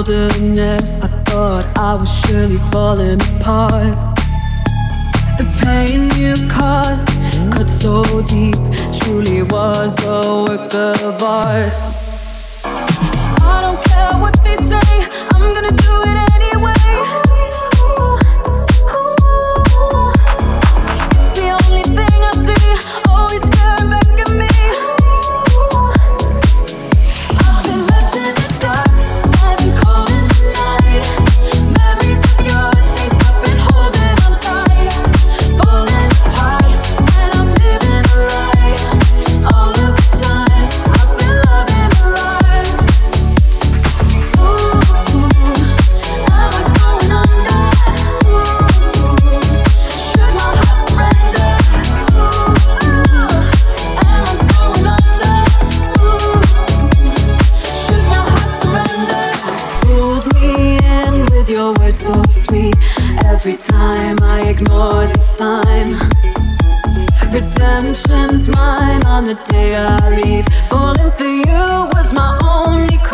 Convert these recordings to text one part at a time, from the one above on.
wilderness. I thought I was surely falling apart. The pain you caused cut so deep, truly was a work of art. Your words so sweet. Every time I ignore the sign. Redemption's mine on the day I leave. Falling for you was my only crime.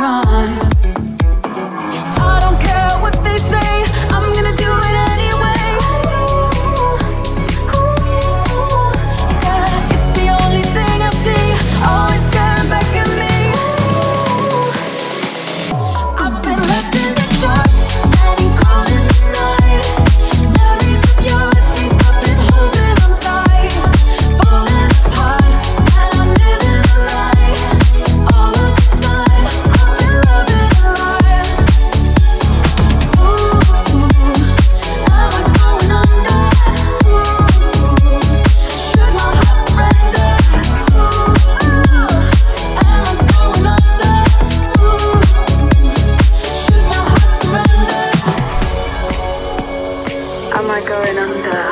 I going under?